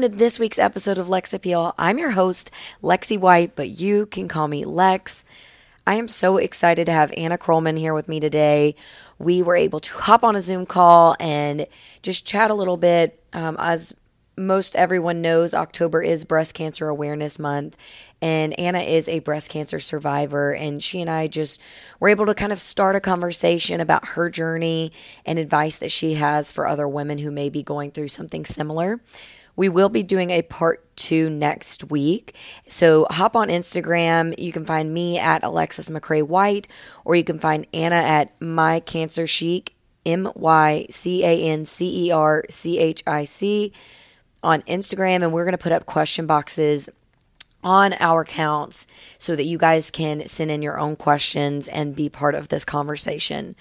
welcome to this week's episode of Lex Appeal. I'm your host, Lexi White, but you can call me Lex. I am so excited to have Anna Crollman here with me today. We were able to hop on a Zoom call and just chat a little bit. Um, as most everyone knows, October is Breast Cancer Awareness Month, and Anna is a breast cancer survivor. And she and I just were able to kind of start a conversation about her journey and advice that she has for other women who may be going through something similar. We will be doing a part two next week. So hop on Instagram. You can find me at Alexis McCrae White, or you can find Anna at My Cancer Chic, M Y C A N C E R C H I C on Instagram. And we're going to put up question boxes on our accounts so that you guys can send in your own questions and be part of this conversation.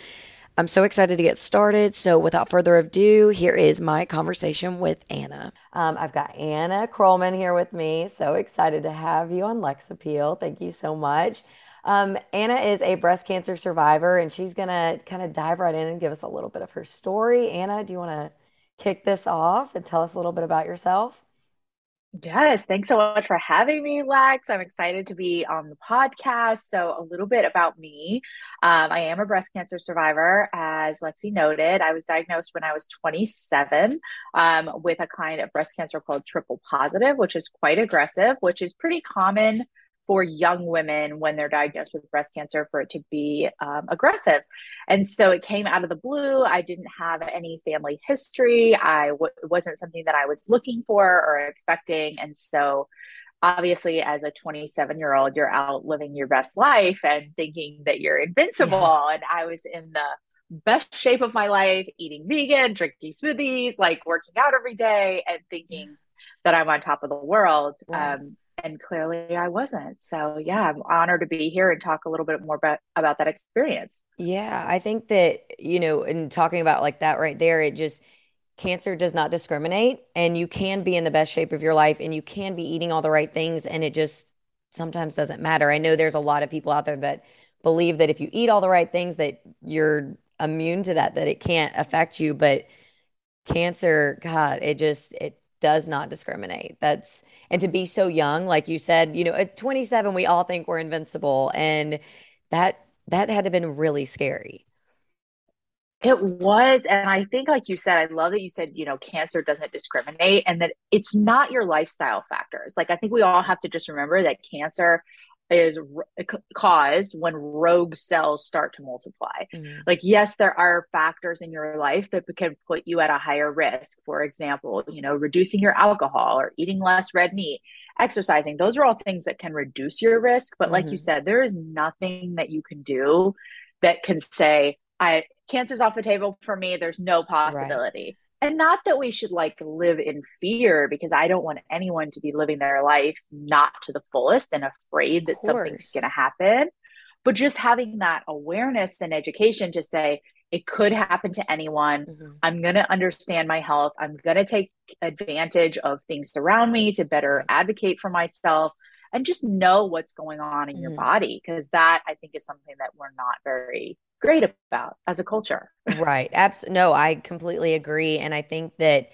I'm so excited to get started. So, without further ado, here is my conversation with Anna. Um, I've got Anna Crollman here with me. So excited to have you on Lex Appeal. Thank you so much. Um, Anna is a breast cancer survivor, and she's going to kind of dive right in and give us a little bit of her story. Anna, do you want to kick this off and tell us a little bit about yourself? Yes, thanks so much for having me, Lex. I'm excited to be on the podcast. So, a little bit about me. Um, I am a breast cancer survivor, as Lexi noted. I was diagnosed when I was 27 um, with a kind of breast cancer called triple positive, which is quite aggressive, which is pretty common for young women when they're diagnosed with breast cancer for it to be um, aggressive. And so it came out of the blue. I didn't have any family history. I w- wasn't something that I was looking for or expecting. And so obviously as a 27 year old you're out living your best life and thinking that you're invincible yeah. and i was in the best shape of my life eating vegan drinking smoothies like working out every day and thinking that i'm on top of the world right. um, and clearly I wasn't. So yeah, I'm honored to be here and talk a little bit more about about that experience. Yeah, I think that you know, in talking about like that right there, it just cancer does not discriminate, and you can be in the best shape of your life, and you can be eating all the right things, and it just sometimes doesn't matter. I know there's a lot of people out there that believe that if you eat all the right things, that you're immune to that, that it can't affect you, but cancer, God, it just it does not discriminate. That's and to be so young, like you said, you know, at 27, we all think we're invincible, and that that had to have been really scary. It was. And I think, like you said, I love that you said, you know, cancer doesn't discriminate and that it's not your lifestyle factors. Like, I think we all have to just remember that cancer is caused when rogue cells start to multiply. Mm-hmm. Like, yes, there are factors in your life that can put you at a higher risk. For example, you know, reducing your alcohol or eating less red meat, exercising. Those are all things that can reduce your risk. But, mm-hmm. like you mm-hmm. said, there is nothing that you can do that can say, I cancer's off the table for me. There's no possibility. Right and not that we should like live in fear because i don't want anyone to be living their life not to the fullest and afraid that something's going to happen. But just having that awareness and education to say it could happen to anyone. Mm-hmm. i'm going to understand my health. I'm going to take advantage of things around me to better advocate for myself and just know what's going on in mm-hmm. your body because that i think is something that we're not very great about as a culture. right. Absolutely. No, I completely agree. And I think that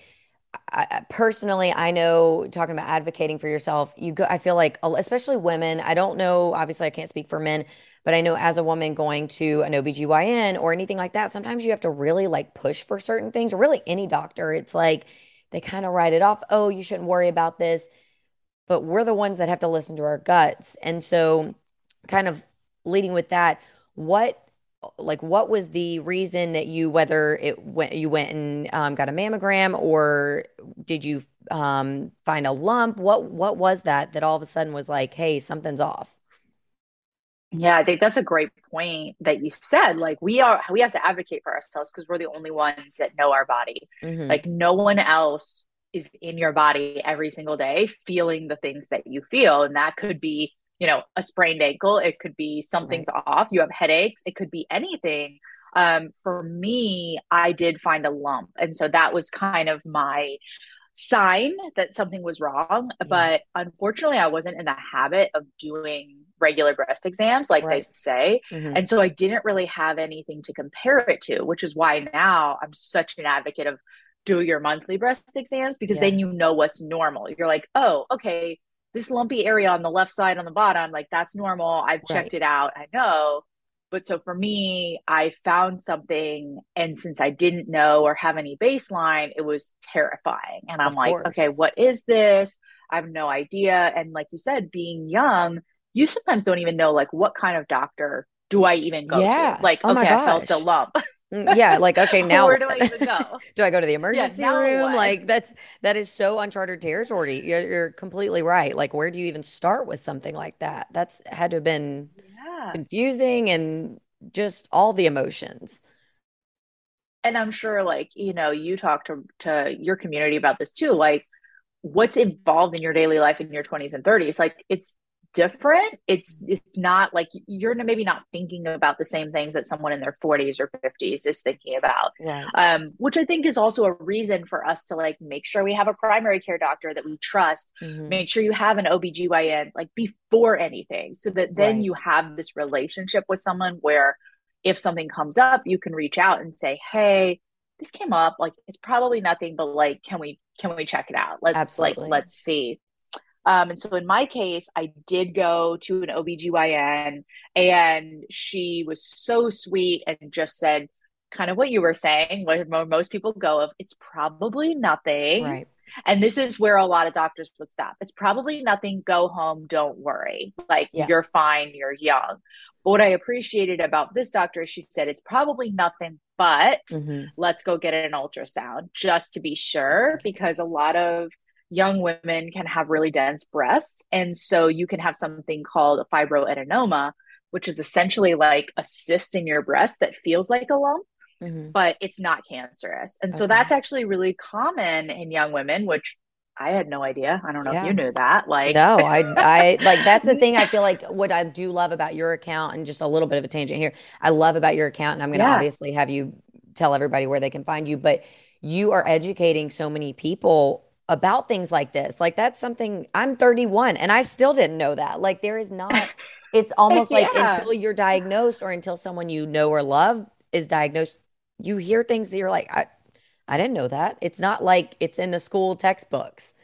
I, personally, I know talking about advocating for yourself, you go, I feel like, especially women, I don't know, obviously I can't speak for men, but I know as a woman going to an OBGYN or anything like that, sometimes you have to really like push for certain things, or really any doctor. It's like they kind of write it off. Oh, you shouldn't worry about this. But we're the ones that have to listen to our guts. And so, kind of leading with that, what like what was the reason that you whether it went you went and um, got a mammogram or did you um, find a lump what what was that that all of a sudden was like hey something's off yeah i think that's a great point that you said like we are we have to advocate for ourselves because we're the only ones that know our body mm-hmm. like no one else is in your body every single day feeling the things that you feel and that could be you know, a sprained ankle. It could be something's right. off. You have headaches. It could be anything. Um, for me, I did find a lump. And so that was kind of my sign that something was wrong. Yeah. But unfortunately, I wasn't in the habit of doing regular breast exams, like right. they say. Mm-hmm. And so I didn't really have anything to compare it to, which is why now I'm such an advocate of do your monthly breast exams because Yeah. then you know what's normal. You're like, oh, okay, this lumpy area on the left side on the bottom, like that's normal. I've checked it out. I know. But so for me, I found something, and since I didn't know or have any baseline, it was terrifying. And I'm Of like, course. okay, what is this? I have no idea. And like you said, being young, you sometimes don't even know like what kind of doctor do I even go Yeah. to? Like, Oh okay, I felt a lump. Mm, Yeah, like okay, now Where do I even go? do I go to the emergency now room? what? Like that's that is so uncharted territory. You're, you're completely right. Like where do you even start with something like that? That's had to have been Yeah. confusing and just all the emotions. And I'm sure like, you know, you talk to to your community about this too. Like what's involved in your daily life in your 20s and 30s like it's different it's it's not like you're maybe not thinking about the same things that someone in their 40s or 50s is thinking about Right. um which i think is also a reason for us to like make sure we have a primary care doctor that we trust Mhm. make sure you have an OBGYN like before anything so that then Right. you have this relationship with someone where if something comes up you can reach out and say hey this came up like it's probably nothing but like can we can we check it out let's Absolutely. like let's see um and so in my case I did go to an OBGYN and she was so sweet and just said kind of what you were saying what mo- most people go of it's probably nothing Right. and this is where a lot of doctors would stop. It's probably nothing. Go home. Don't worry. Like Yeah. you're fine. You're young. But what I appreciated about this doctor is she said it's probably nothing, but Mhm. let's go get an ultrasound just to be sure because a lot of young women can have really dense breasts. And so you can have something called a fibroadenoma, which is essentially like a cyst in your breast that feels like a lump Mhm. but it's not cancerous. And so that's actually really common in young women, which I had no idea. I don't know if you knew that. Like, No, I I like that's the thing I feel like what I do love about your account and just a little bit of a tangent here. I love about your account and I'm going to Yeah. obviously have you tell everybody where they can find you, but you are educating so many people about things like this. Like that's something I'm 31 and I still didn't know that. Like there is not it's almost like until you're diagnosed or until someone you know or love is diagnosed, you hear things that you're like I I didn't know that. It's not like it's in the school textbooks.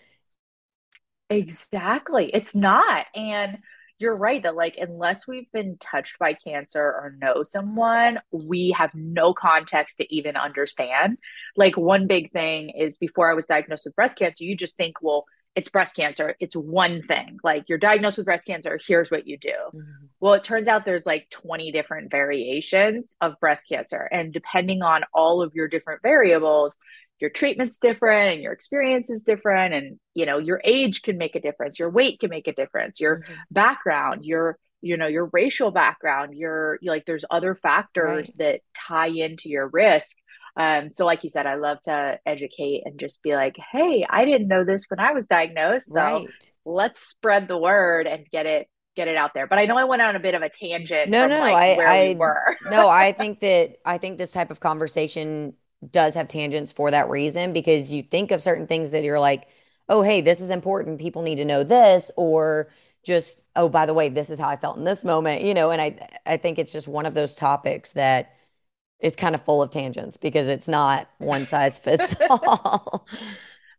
Exactly. It's not. And you're right that, like, unless we've been touched by cancer or know someone, we have no context to even understand. Like, one big thing is before I was diagnosed with breast cancer, you just think, well, it's breast cancer. It's one thing. Like, you're diagnosed with breast cancer. Here's what you do. Mhm. Well, it turns out there's like 20 different variations of breast cancer. And depending on all of your different variables, your treatment's different and your experience is different. And, you know, your age can make a difference. Your weight can make a difference. Your Mhm. background, your, you know, your racial background, your, like, there's other factors Right. that tie into your risk. Um, so like you said, I love to educate and just be like, hey, I didn't know this when I was diagnosed. So Right. let's spread the word and get it get it out there. But I know I went on a bit of a tangent No, from no, like I, where I, we were. no, I think that I think this type of conversation does have tangents for that reason because you think of certain things that you're like, oh, hey, this is important. People need to know this, or just, oh, by the way, this is how I felt in this moment, you know. And I, I think it's just one of those topics that is kind of full of tangents because it's not one size fits all.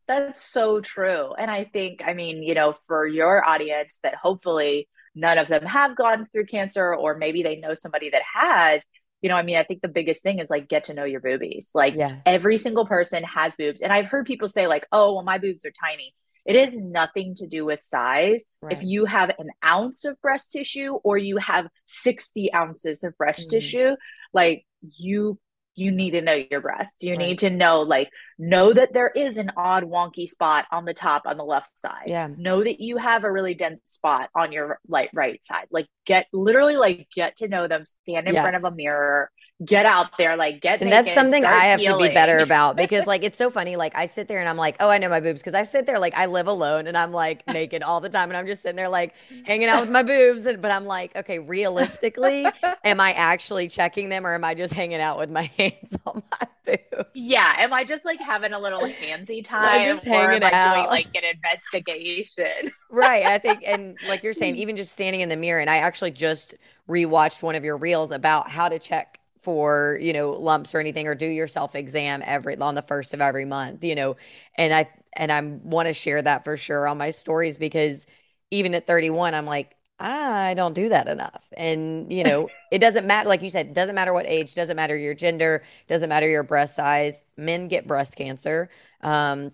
That's so true. And I think, I mean, you know, for your audience that hopefully none of them have gone through cancer or maybe they know somebody that has, you know, I mean, I think the biggest thing is like get to know your boobies. Like Yeah. every single person has boobs. And I've heard people say like, "Oh, well my boobs are tiny." It is nothing to do with size. If you have an ounce of breast tissue or you have 60 ounces of breast Mhm. tissue, like you you need to know your breast. You Right. need to know like know that there is an odd wonky spot on the top on the left side. Yeah. Know that you have a really dense spot on your like right side. Like get literally like get to know them, stand in Yeah. front of a mirror, get out there, like get And naked, that's something I have to be better about because like it's so funny. Like I sit there and I'm like, oh, I know my boobs because I sit there like I live alone and I'm like naked all the time and I'm just sitting there like hanging out with my boobs. And, but I'm like, okay, realistically, am I actually checking them or am I just hanging out with my hands on my boobs? Yeah, am I just like having a little handsy time just hanging I doing out. like an investigation? Right. I think, and like you're saying, even just standing in the mirror, and I actually just rewatched one of your reels about how to check for, you know, lumps or anything or do your self exam every on the first of every month, you know. And I and I want to share that for sure on my stories because even at 31 I'm like I don't do that enough. And, you know, it doesn't matter like you said, it doesn't matter what age, doesn't matter your gender, doesn't matter your breast size. Men get breast cancer. Um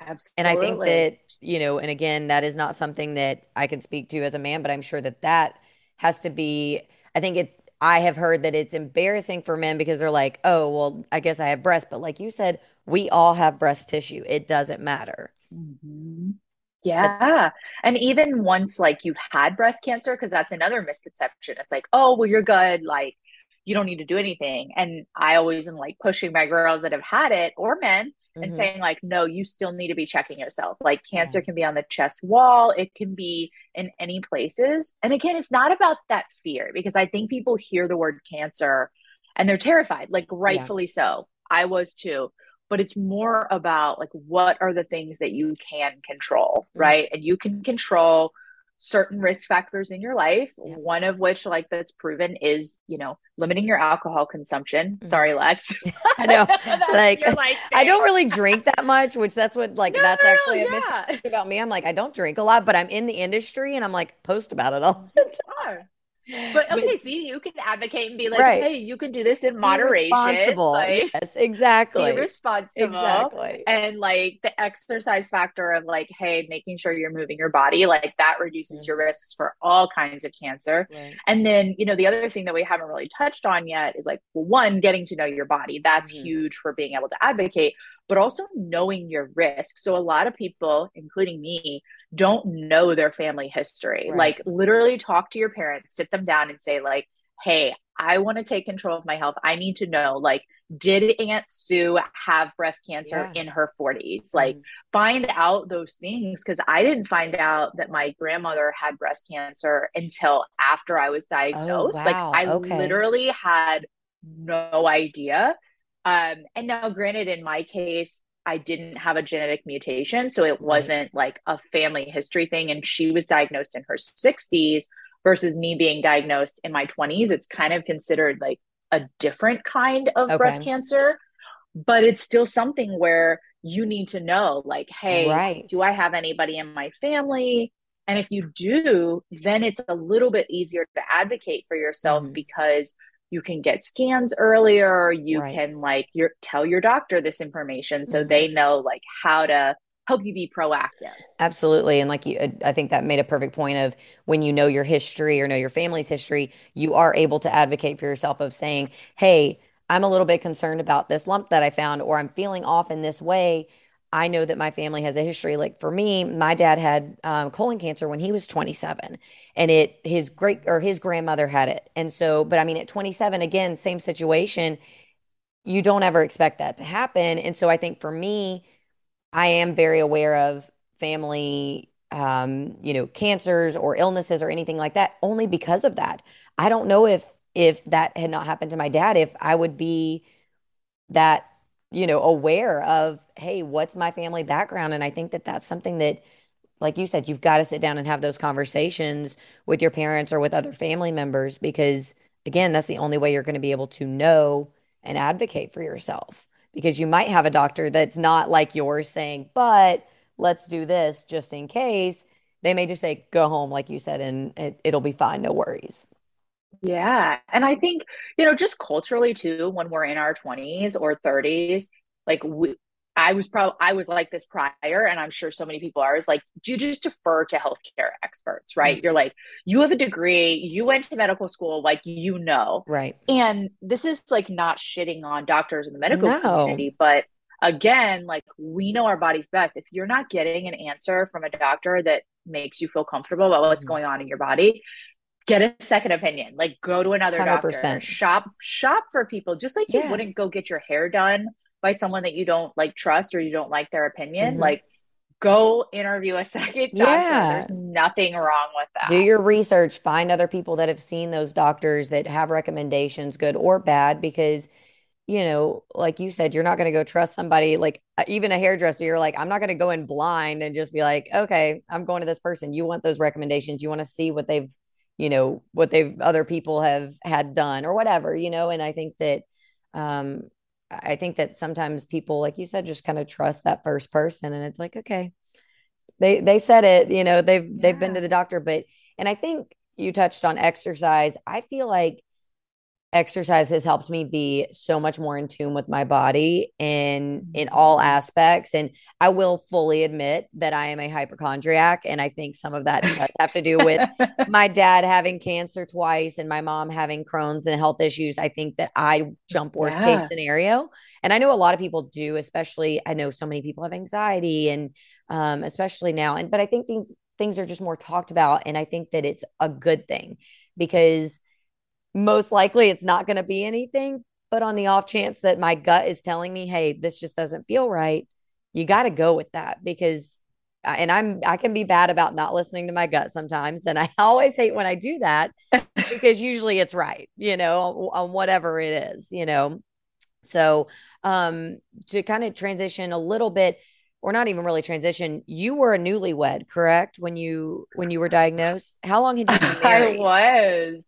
Absolutely. and I think that, you know, and again, that is not something that I can speak to as a man, but I'm sure that that has to be, I think it, I have heard that it's embarrassing for men because they're like, oh, well, I guess I have breasts. But like you said, we all have breast tissue. It doesn't matter. It's, Yeah. And even once like you've had breast cancer, because that's another misconception. It's like, oh, well, you're good. Like, you don't need to do anything. And I always am like pushing my girls that have had it or men and mhm, saying, like, no, you still need to be checking yourself. Like, yeah, cancer can be on the chest wall, it can be in any places. And again, it's not about that fear because I think people hear the word cancer and they're terrified, like, yeah, rightfully so. I was too but it's more about like what are the things that you can control, mhm, right? And you can control certain risk factors in your life, yeah. one of which like that's proven is, you know, limiting your alcohol consumption. mhm. Sorry, Lex. I know. Like, I don't really drink that much, which that's what, No, like, that's no, actually a no, misconception about me. I'm like, I don't drink a lot, but I'm in the industry and I'm like, post about it all the are. But okay, see, you can advocate and be like, Right. hey, you can do this in Be moderation. responsible. Like Yes, be exactly. responsible Exactly. and like the exercise factor of like hey making sure you're moving your body like that reduces your Mhm. risks for all kinds of cancer Right. and then you know the other thing that we haven't really touched on yet is like well, one getting to know your body that's hmm huge for being able to advocate but also knowing your risks so a lot of people including me don't know their family history Right. like literally talk to your parents sit them down and say like hey I want to take control of my health. I need to know like did Aunt Sue have breast cancer Yeah. in her 40s? Like, hmm find out those things because I didn't find out that my grandmother had breast cancer until after I was Oh, diagnosed. Like. I Okay. literally had no idea. Um, and now, granted, in my case, I didn't have a genetic mutation, so it wasn't like a family history thing. And she was diagnosed in her 60s versus me being diagnosed in my 20s. It's kind of considered like a different kind of breast cancer, but it's still something where you need to know, like, hey, do I have anybody in my family? And if you do, then it's a little bit easier to advocate for yourself hmm because you can get scans earlier. You Right. can like your tell your doctor this information so hmm they know like how to help you be proactive. Absolutely. And like you, I I think that made a perfect point of when you know your history or know your family's history, you are able to advocate for yourself of saying, Hey, I'm a little bit concerned about this lump that I found, or I'm feeling off in this way. I know that my family has a history. Like for me, my dad had um, colon cancer when he was 27, and it his great or his grandmother had it. And so, but I mean, at 27, again, same situation. You don't ever expect that to happen. And so, I think for me, I am very aware of family, um, you know, cancers or illnesses or anything like that, only because of that. I don't know if if that had not happened to my dad, if I would be that, you know, aware of, hey, what's my family background? And I think that that's something that, like you said, you've got to sit down and have those conversations with your parents or with other family members because, again, that's the only way you're going to be able to know and advocate for yourself. Because you might have a doctor that's not like yours saying, but let's do this just in case. They may just say, go home, like you said, and it, it'll be fine. No worries. Yeah. And I think, you know, just culturally too, when we're in our 20s or 30s, like we, I was probably, I was like this prior, and I'm sure so many people are, is like, do you just defer to healthcare experts, right? You're Mhm. like, you have a degree, you went to medical school, like, you know. Right. And this is like not shitting on doctors in the medical No. community, but again, like, we know our bodies best. If you're not getting an answer from a doctor that makes you feel comfortable about what's Mhm. going on in your body, get a second opinion like go to another doctor 100%. shop shop for people just like you wouldn't go get your hair done by someone that you don't like trust or you don't like their opinion hmm like go interview a second doctor Yeah. there's nothing wrong with that Do your research, find other people that have seen those doctors that have recommendations, good or bad, because, you know, like you said, you're not going to go trust somebody like uh, even a hairdresser. You're like, I'm not going to go in blind and just be like, okay, I'm going to this person. You want those recommendations. You want to see what they've, you know what they've other people have had done or whatever you know and i think that um i think that sometimes people like you said just kind of trust that first person and it's like okay they they said it you know they've yeah. they've been to the doctor but and i think you touched on exercise i feel like exercise has helped me be so much more in tune with my body in in all mm-hmm. aspects and i will fully admit that i am a hypochondriac and i think some of that does have to do with my dad having cancer twice and my mom having crohn's and health issues i think that i jump worst yeah. case scenario and i know a lot of people do especially i know so many people have anxiety and um, especially now and but i think things things are just more talked about and i think that it's a good thing because most likely it's not going to be anything. But on the off chance that my gut is telling me, hey, this just doesn't feel right, you got to go with that because, and I'm, I can be bad about not listening to my gut sometimes. And I always hate when I do that because usually it's right, you know, on whatever it is, you know. So, um, to kind of transition a little bit, or not even really transition you were a newlywed correct when you when you were diagnosed how long had you been married i was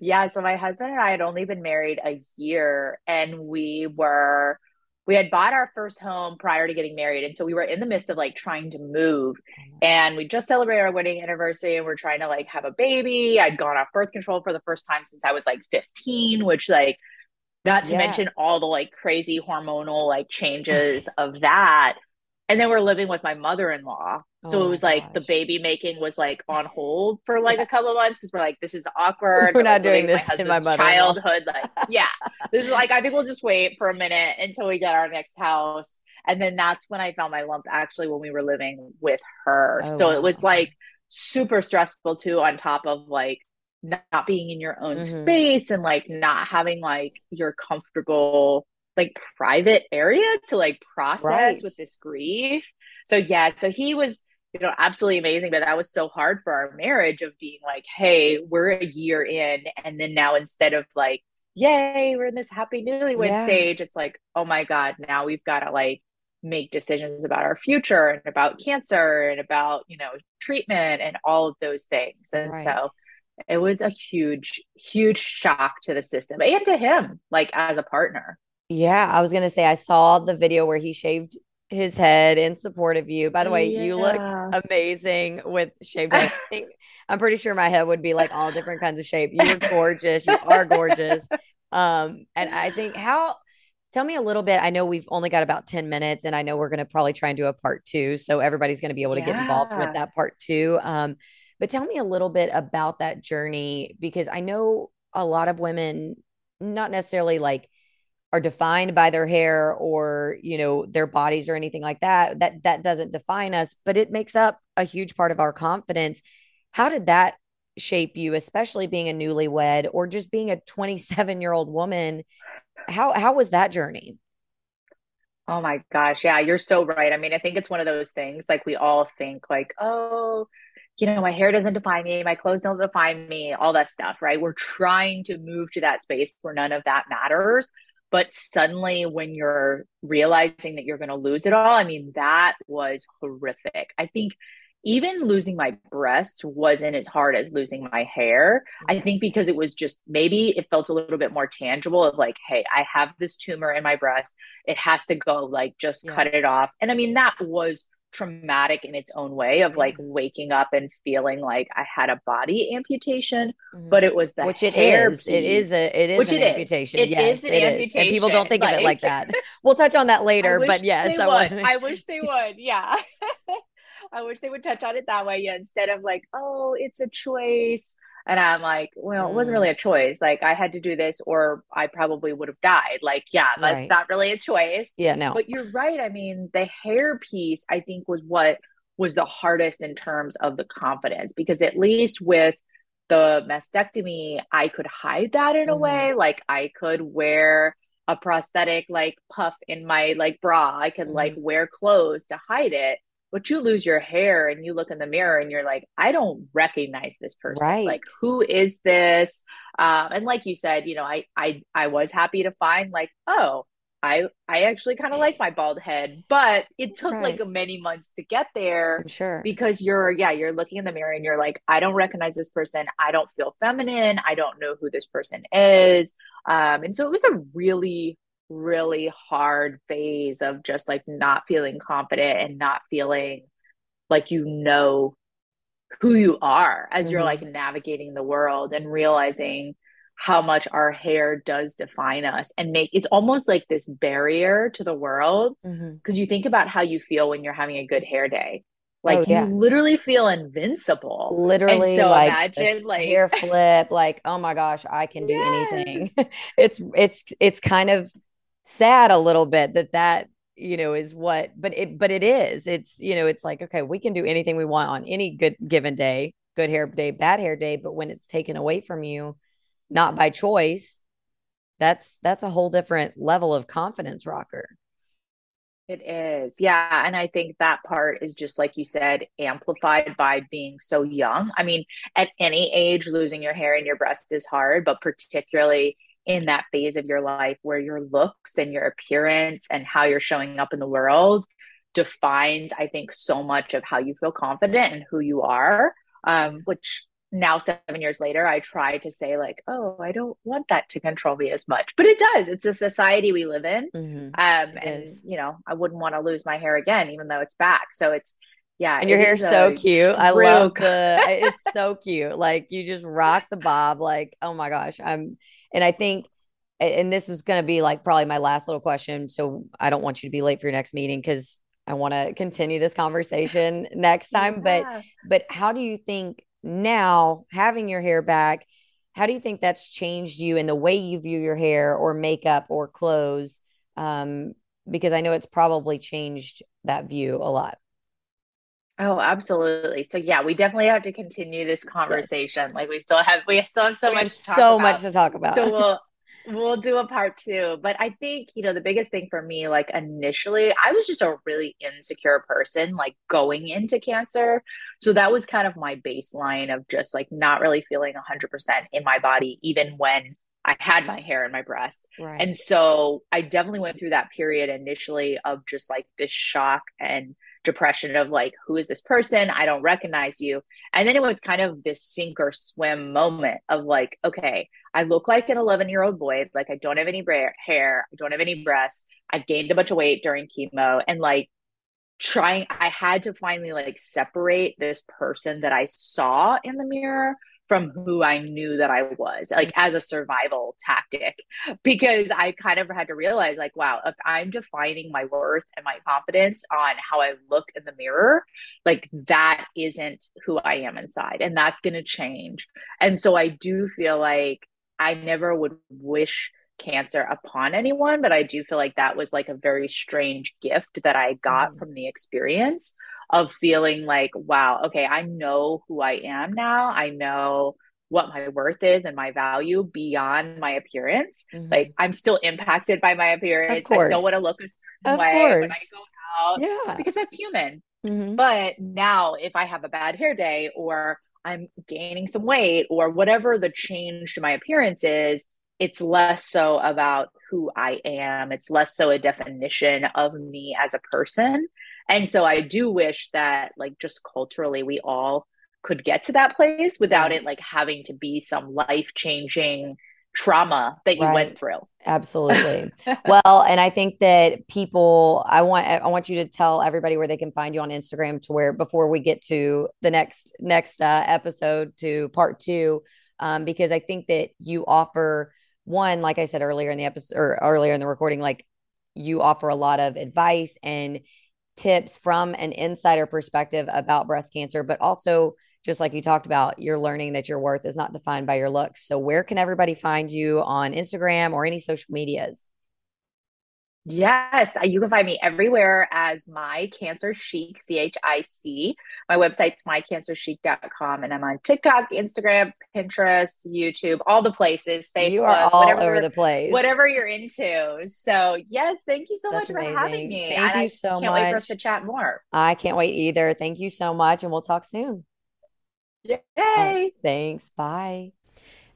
yeah, so my husband and I had only been married a year and we were we had bought our first home prior to getting married and so we were in the midst of like trying to move. Mm-hmm. And we just celebrated our wedding anniversary and we're trying to like have a baby. I'd gone off birth control for the first time since i was like 15 which like not to yeah. mention all the like crazy hormonal like changes of that and then we're living with my mother-in-law. So oh it was like gosh. the baby making was like on hold for like a couple of months because we're like this is awkward. We're not doing this my in my childhood like yeah. This is like i think we'll just wait for a minute until we get our next house. And then that's when i found my lump actually when we were living with her. Oh, so wow. it was like super stressful too on top of like not being in your own mm-hmm. space and like not having like your comfortable like private area to like process right. with this grief. So yeah, so he was you know absolutely amazing but that was so hard for our marriage of being like hey we're a year in and then now instead of like yay we're in this happy newlywed yeah. stage it's like oh my god now we've got to like make decisions about our future and about cancer and about you know treatment and all of those things and right. so it was a huge huge shock to the system and to him like as a partner yeah, I was gonna say I saw the video where he shaved his head in support of you. By the way, yeah. you look amazing with shaved head. I think, I'm pretty sure my head would be like all different kinds of shape. You're gorgeous. You are gorgeous. Um, and I think how tell me a little bit. I know we've only got about 10 minutes and I know we're gonna probably try and do a part two. So everybody's gonna be able to yeah. get involved with that part two. Um, but tell me a little bit about that journey because I know a lot of women, not necessarily like are defined by their hair or you know their bodies or anything like that that that doesn't define us but it makes up a huge part of our confidence. How did that shape you especially being a newlywed or just being a 27 year old woman? How how was that journey? Oh my gosh. Yeah you're so right. I mean i think it's one of those things like we all think like oh you know, my hair doesn't define me, my clothes don't define me, all that stuff, right? We're trying to move to that space where none of that matters. But suddenly, when you're realizing that you're going to lose it all, I mean, that was horrific. I think even losing my breast wasn't as hard as losing my hair. I think because it was just maybe it felt a little bit more tangible of like, hey, I have this tumor in my breast. It has to go, like, just yeah. cut it off. And I mean, that was traumatic in its own way of like waking up and feeling like I had a body amputation, mm-hmm. but it was the which it is. Piece, it is a it is which an it amputation. Is. It yes, is an it amputation. Is. And people don't think like, of it like that. We'll touch on that later, but yes, I, would. I wish they would. Yeah. I wish they would touch on it that way. Yeah, instead of like, oh, it's a choice. And I'm like, well, it wasn't really mm. a choice. Like I had to do this or I probably would have died. Like, yeah, that's right. not really a choice. Yeah, no. But you're right. I mean, the hair piece, I think, was what was the hardest in terms of the confidence because at least with the mastectomy, I could hide that in a mm-hmm. way. Like I could wear a prosthetic like puff in my like bra. I could mm-hmm. like wear clothes to hide it but you lose your hair and you look in the mirror and you're like i don't recognize this person right. like who is this um, and like you said you know I, I i was happy to find like oh I I actually kind of like my bald head, but it took right. like many months to get there. Sure. Because you're yeah, you're looking in the mirror and you're like, I don't recognize this person. I don't feel feminine. I don't know who this person is. Um, and so it was a really, really hard phase of just like not feeling confident and not feeling like you know who you are as mm-hmm. you're like navigating the world and realizing how much our hair does define us and make it's almost like this barrier to the world because mm-hmm. you think about how you feel when you're having a good hair day like oh, yeah. you literally feel invincible literally so like imagine like hair flip like oh my gosh i can do yes. anything it's it's it's kind of sad a little bit that that you know is what but it but it is. It's you know it's like okay we can do anything we want on any good given day good hair day bad hair day but when it's taken away from you not by choice that's that's a whole different level of confidence rocker. It is. Yeah. And i think that part is just like you said amplified by being so young. I mean at any age losing your hair and your breast is hard but particularly in that phase of your life where your looks and your appearance and how you're showing up in the world defines i think so much of how you feel confident and who you are. Um, which now seven years later i try to say like oh i don't want that to control me as much. But it does. It's a society we live in. Mm-hmm. um and is. you know i wouldn't want to lose my hair again even though it's back. So it's yeah and your hair's so cute. I love the it's so cute. Like you just rock the bob like oh my gosh i'm and i think and this is going to be like probably my last little question so i don't want you to be late for your next meeting because i want to continue this conversation next time yeah. but but how do you think now having your hair back how do you think that's changed you in the way you view your hair or makeup or clothes um, because i know it's probably changed that view a lot Oh, absolutely. So yeah, we definitely have to continue this conversation. Yes. Like we still have we still have so we much have so about. much to talk about. So we'll we'll do a part two. But I think, you know, the biggest thing for me, like initially, I was just a really insecure person, like going into cancer. So that was kind of my baseline of just like not really feeling 100% in my body, even when I had my hair in my breast. Right. And so I definitely went through that period initially of just like this shock and depression of like, who is this person? I don't recognize you. And then it was kind of this sink or swim moment of like, okay, I look like an 11 year old boy. Like, I don't have any hair, I don't have any breasts. I've gained a bunch of weight during chemo. And like, trying, I had to finally like separate this person that I saw in the mirror from who I knew that I was, like mm-hmm. as a survival tactic, because I kind of had to realize, like, wow, if I'm defining my worth and my confidence on how I look in the mirror, like that isn't who I am inside, and that's going to change. And so I do feel like I never would wish cancer upon anyone, but I do feel like that was like a very strange gift that I got mm. from the experience of feeling like, wow, okay, I know who I am now. I know what my worth is and my value beyond my appearance. Mm-hmm. Like I'm still impacted by my appearance. Of course. I still want to look a certain of way course. when I go out. Yeah. Because that's human. Mm-hmm. But now if I have a bad hair day or I'm gaining some weight or whatever the change to my appearance is, it's less so about who I am. It's less so a definition of me as a person. And so I do wish that, like, just culturally, we all could get to that place without it, like, having to be some life changing trauma that you right. went through. Absolutely. well, and I think that people I want I want you to tell everybody where they can find you on Instagram to where before we get to the next next uh, episode to part 2 um, because I think that you offer one like I said earlier in the episode or earlier in the recording like you offer a lot of advice and tips from an insider perspective about breast cancer, but also just like you talked about, you're learning that your worth is not defined by your looks. So, where can everybody find you on Instagram or any social medias? Yes, you can find me everywhere as My Cancer Chic, C H I C. My website's mycancerchic.com, and I'm on TikTok, Instagram, Pinterest, YouTube, all the places, Facebook. You are all whatever, over the place. Whatever you're into. So, yes, thank you so That's much amazing. for having me. Thank and you so much. Can't wait for us to chat more. I can't wait either. Thank you so much, and we'll talk soon. Yay. thanks. Bye.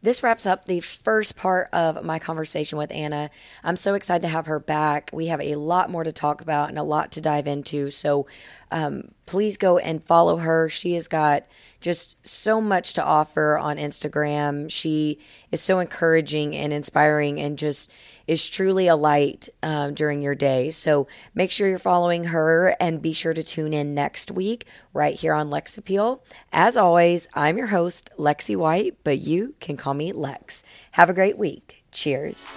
This wraps up the first part of my conversation with Anna. I'm so excited to have her back. We have a lot more to talk about and a lot to dive into. So um, please go and follow her. She has got just so much to offer on Instagram. She is so encouraging and inspiring and just is truly a light um, during your day. So make sure you're following her and be sure to tune in next week right here on Lex Appeal. As always, I'm your host, Lexi White, but you can call me Lex. Have a great week. Cheers.